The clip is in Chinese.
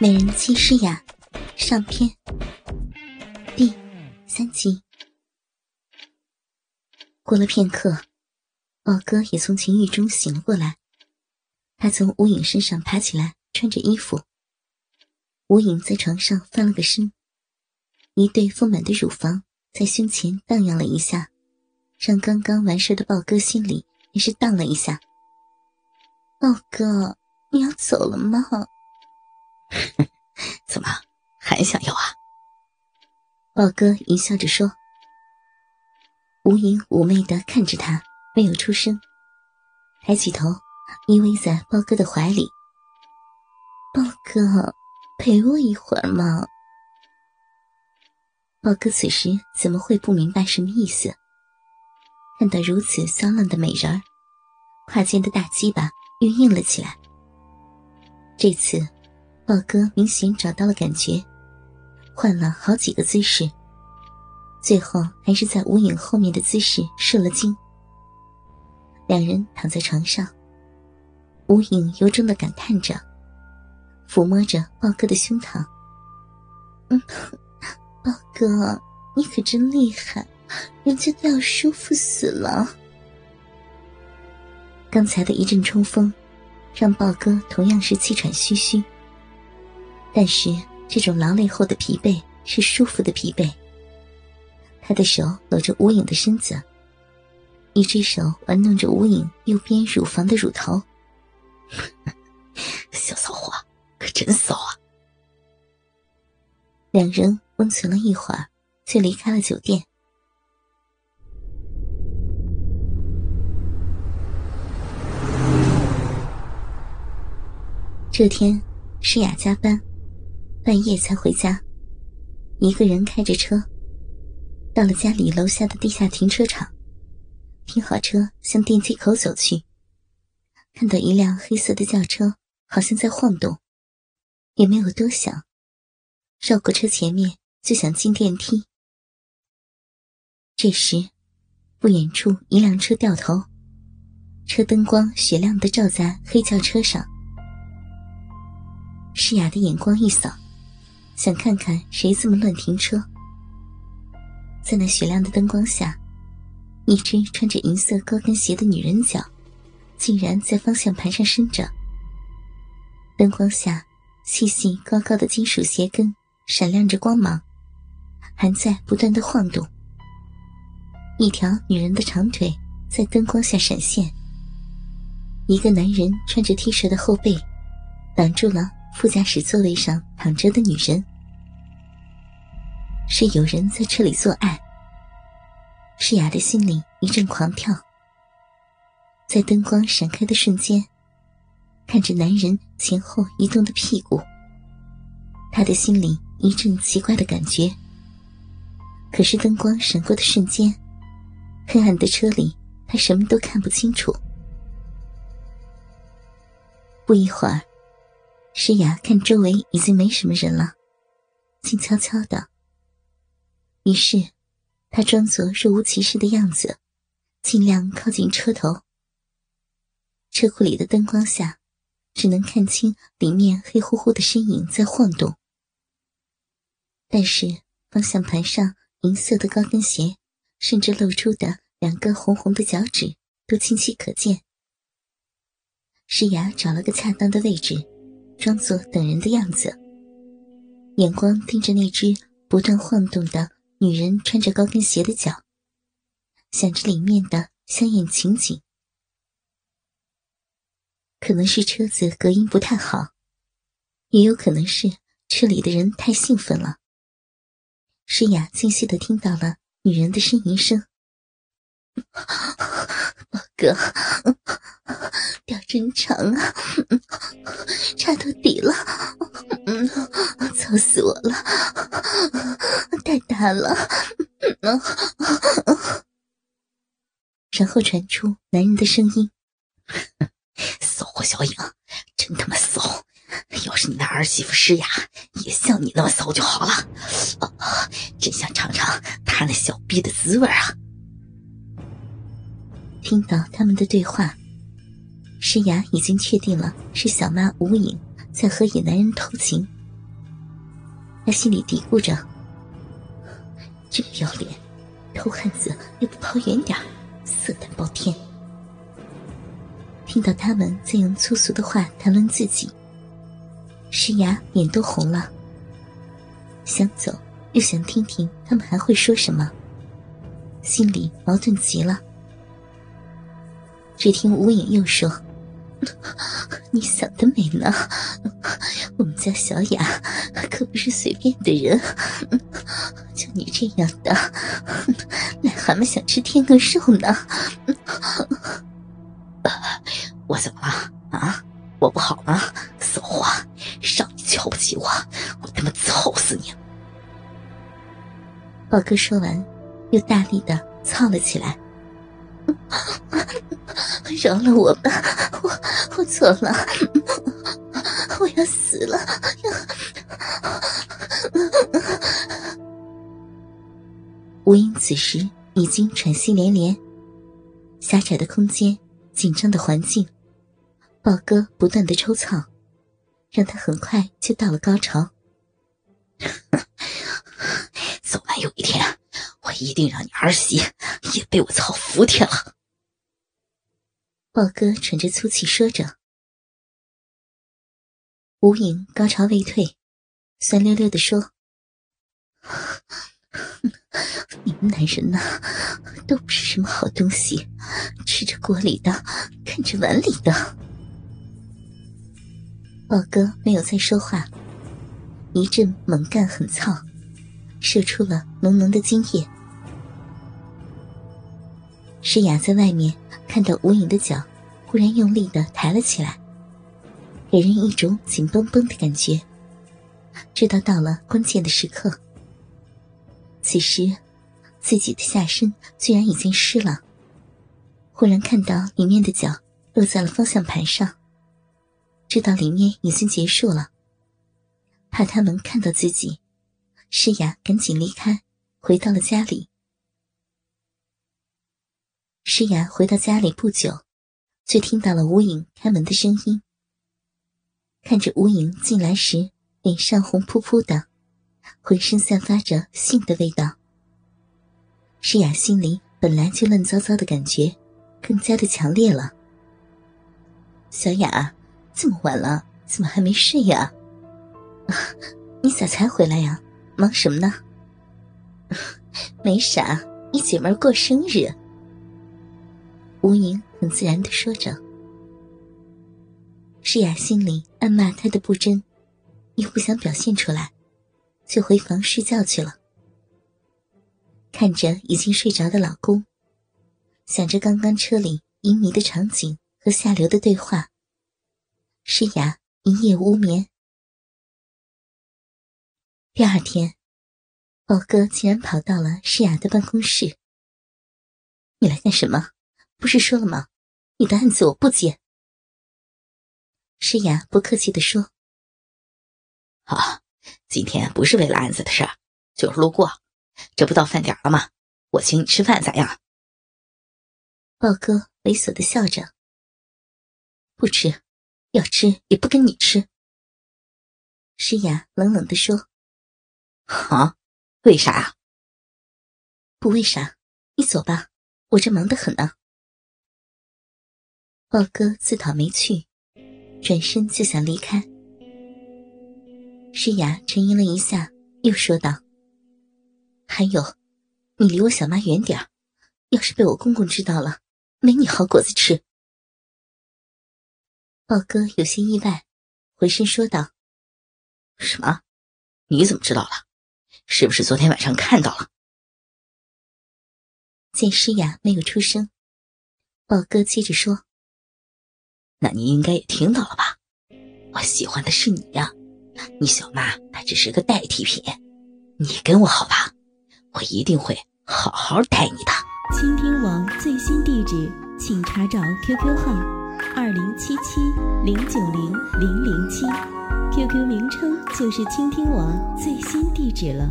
美人妻诗雅上篇第三集。过了片刻，豹哥也从情欲中醒了过来。他从吴影身上爬起来，穿着衣服。吴影在床上翻了个身，一对丰满的乳房在胸前荡漾了一下，让刚刚完事的豹哥心里也是荡了一下。豹哥，你要走了吗？怎么还想要啊？豹哥一笑着说。无影妩媚的看着他，没有出声，抬起头依偎在豹哥的怀里。豹哥，陪我一会儿嘛。豹哥此时怎么会不明白什么意思？看到如此骚浪的美人儿，胯间的大鸡巴又硬了起来。这次。豹哥明显找到了感觉，换了好几个姿势，最后还是在无影后面的姿势射了精。两人躺在床上，无影由衷的感叹着，抚摸着豹哥的胸膛：“嗯，豹哥，你可真厉害，人家都要舒服死了。”刚才的一阵冲锋，让豹哥同样是气喘吁吁。但是这种劳累后的疲惫是舒服的疲惫。他的手搂着吴影的身子，一只手玩弄着吴影右边乳房的乳头。小骚货，可真骚啊！两人温存了一会儿，就离开了酒店。这天，诗雅加班。半夜才回家，一个人开着车，到了家里楼下的地下停车场，停好车向电梯口走去，看到一辆黑色的轿车好像在晃动，也没有多想，绕过车前面就想进电梯。这时，不远处一辆车掉头，车灯光雪亮的照在黑轿车上，诗雅的眼光一扫。想看看谁这么乱停车。在那雪亮的灯光下，一只穿着银色高跟鞋的女人脚，竟然在方向盘上伸着。灯光下，细细高高的金属鞋跟闪亮着光芒，还在不断的晃动。一条女人的长腿在灯光下闪现。一个男人穿着 T 恤的后背，挡住了。副驾驶座位上躺着的女人，是有人在车里做爱。诗雅的心里一阵狂跳，在灯光闪开的瞬间，看着男人前后移动的屁股，她的心里一阵奇怪的感觉。可是灯光闪过的瞬间，黑暗的车里，她什么都看不清楚。不一会儿。诗雅看周围已经没什么人了，静悄悄的。于是，他装作若无其事的样子，尽量靠近车头。车库里的灯光下，只能看清里面黑乎乎的身影在晃动。但是方向盘上银色的高跟鞋，甚至露出的两个红红的脚趾，都清晰可见。诗雅找了个恰当的位置。装作等人的样子，眼光盯着那只不断晃动的女人穿着高跟鞋的脚，想着里面的香艳情景。可能是车子隔音不太好，也有可能是车里的人太兴奋了。诗雅清晰的听到了女人的呻吟声。哥，吊真长啊，插到底了，操死我了，太大了，然后传出男人的声音：“骚货小影，真他妈骚！要是你的儿媳妇诗雅也像你那么骚就好了，真想尝尝她那小逼的滋味啊！”听到他们的对话，诗雅已经确定了是小妈吴影在和野男人偷情，他心里嘀咕着：“真不要脸，偷汉子也不跑远点色胆包天。”听到他们在用粗俗的话谈论自己，石雅脸都红了。想走，又想听听他们还会说什么，心里矛盾极了。只听吴影又说：“ 你想得美呢！我们家小雅可不是随便的人，就你这样的癞蛤蟆想吃天鹅肉呢。”我怎么了啊？我不好吗？骚货，让你瞧不起我，我他妈操死你！宝哥说完，又大力的操了起来。饶了我吧，我我错了，我要死了！吴英此时已经喘息连连，狭窄的空间，紧张的环境。宝哥不断的抽草，让他很快就到了高潮。早晚有一天，我一定让你儿媳也被我操服帖了。豹哥喘着粗气说着。吴影高潮未退，酸溜溜的说：“你们男人呐，都不是什么好东西，吃着锅里的，看着碗里的。”豹哥没有再说话，一阵猛干狠操，射出了浓浓的精液。诗雅在外面看到吴影的脚忽然用力的抬了起来，给人一种紧绷绷的感觉，知道到了关键的时刻。此时，自己的下身居然已经湿了，忽然看到里面的脚落在了方向盘上。知道里面已经结束了，怕他们看到自己，诗雅赶紧离开，回到了家里。诗雅回到家里不久，就听到了吴影开门的声音。看着吴影进来时，脸上红扑扑的，浑身散发着性的味道。诗雅心里本来就乱糟糟的感觉，更加的强烈了。小雅。这么晚了，怎么还没睡呀？你咋才回来呀？忙什么呢？没啥，你姐妹过生日。吴莹很自然的说着。诗雅心里暗骂他的不真，又不想表现出来，就回房睡觉去了。看着已经睡着的老公，想着刚刚车里旖旎的场景和下流的对话。诗雅一夜无眠。第二天，宝哥竟然跑到了诗雅的办公室。你来干什么？不是说了吗？你的案子我不接。诗雅不客气的说：“啊，今天不是为了案子的事儿，就是路过。这不到饭点了吗？我请你吃饭咋样？”豹哥猥琐的笑着：“不吃。”要吃也不跟你吃。诗雅冷冷的说：“啊，为啥呀？不为啥，你走吧，我这忙得很呢。”豹哥自讨没趣，转身就想离开。诗雅沉吟了一下，又说道：“还有，你离我小妈远点要是被我公公知道了，没你好果子吃。”豹哥有些意外，回身说道：“什么？你怎么知道了？是不是昨天晚上看到了？”见诗雅没有出声，豹哥接着说：“那你应该也听到了吧？我喜欢的是你呀，你小妈还只是个代替品。你跟我好吧，我一定会好好待你的。”倾听网最新地址，请查找 QQ 号。二零七七零九零零零七，QQ 名称就是倾听网最新地址了。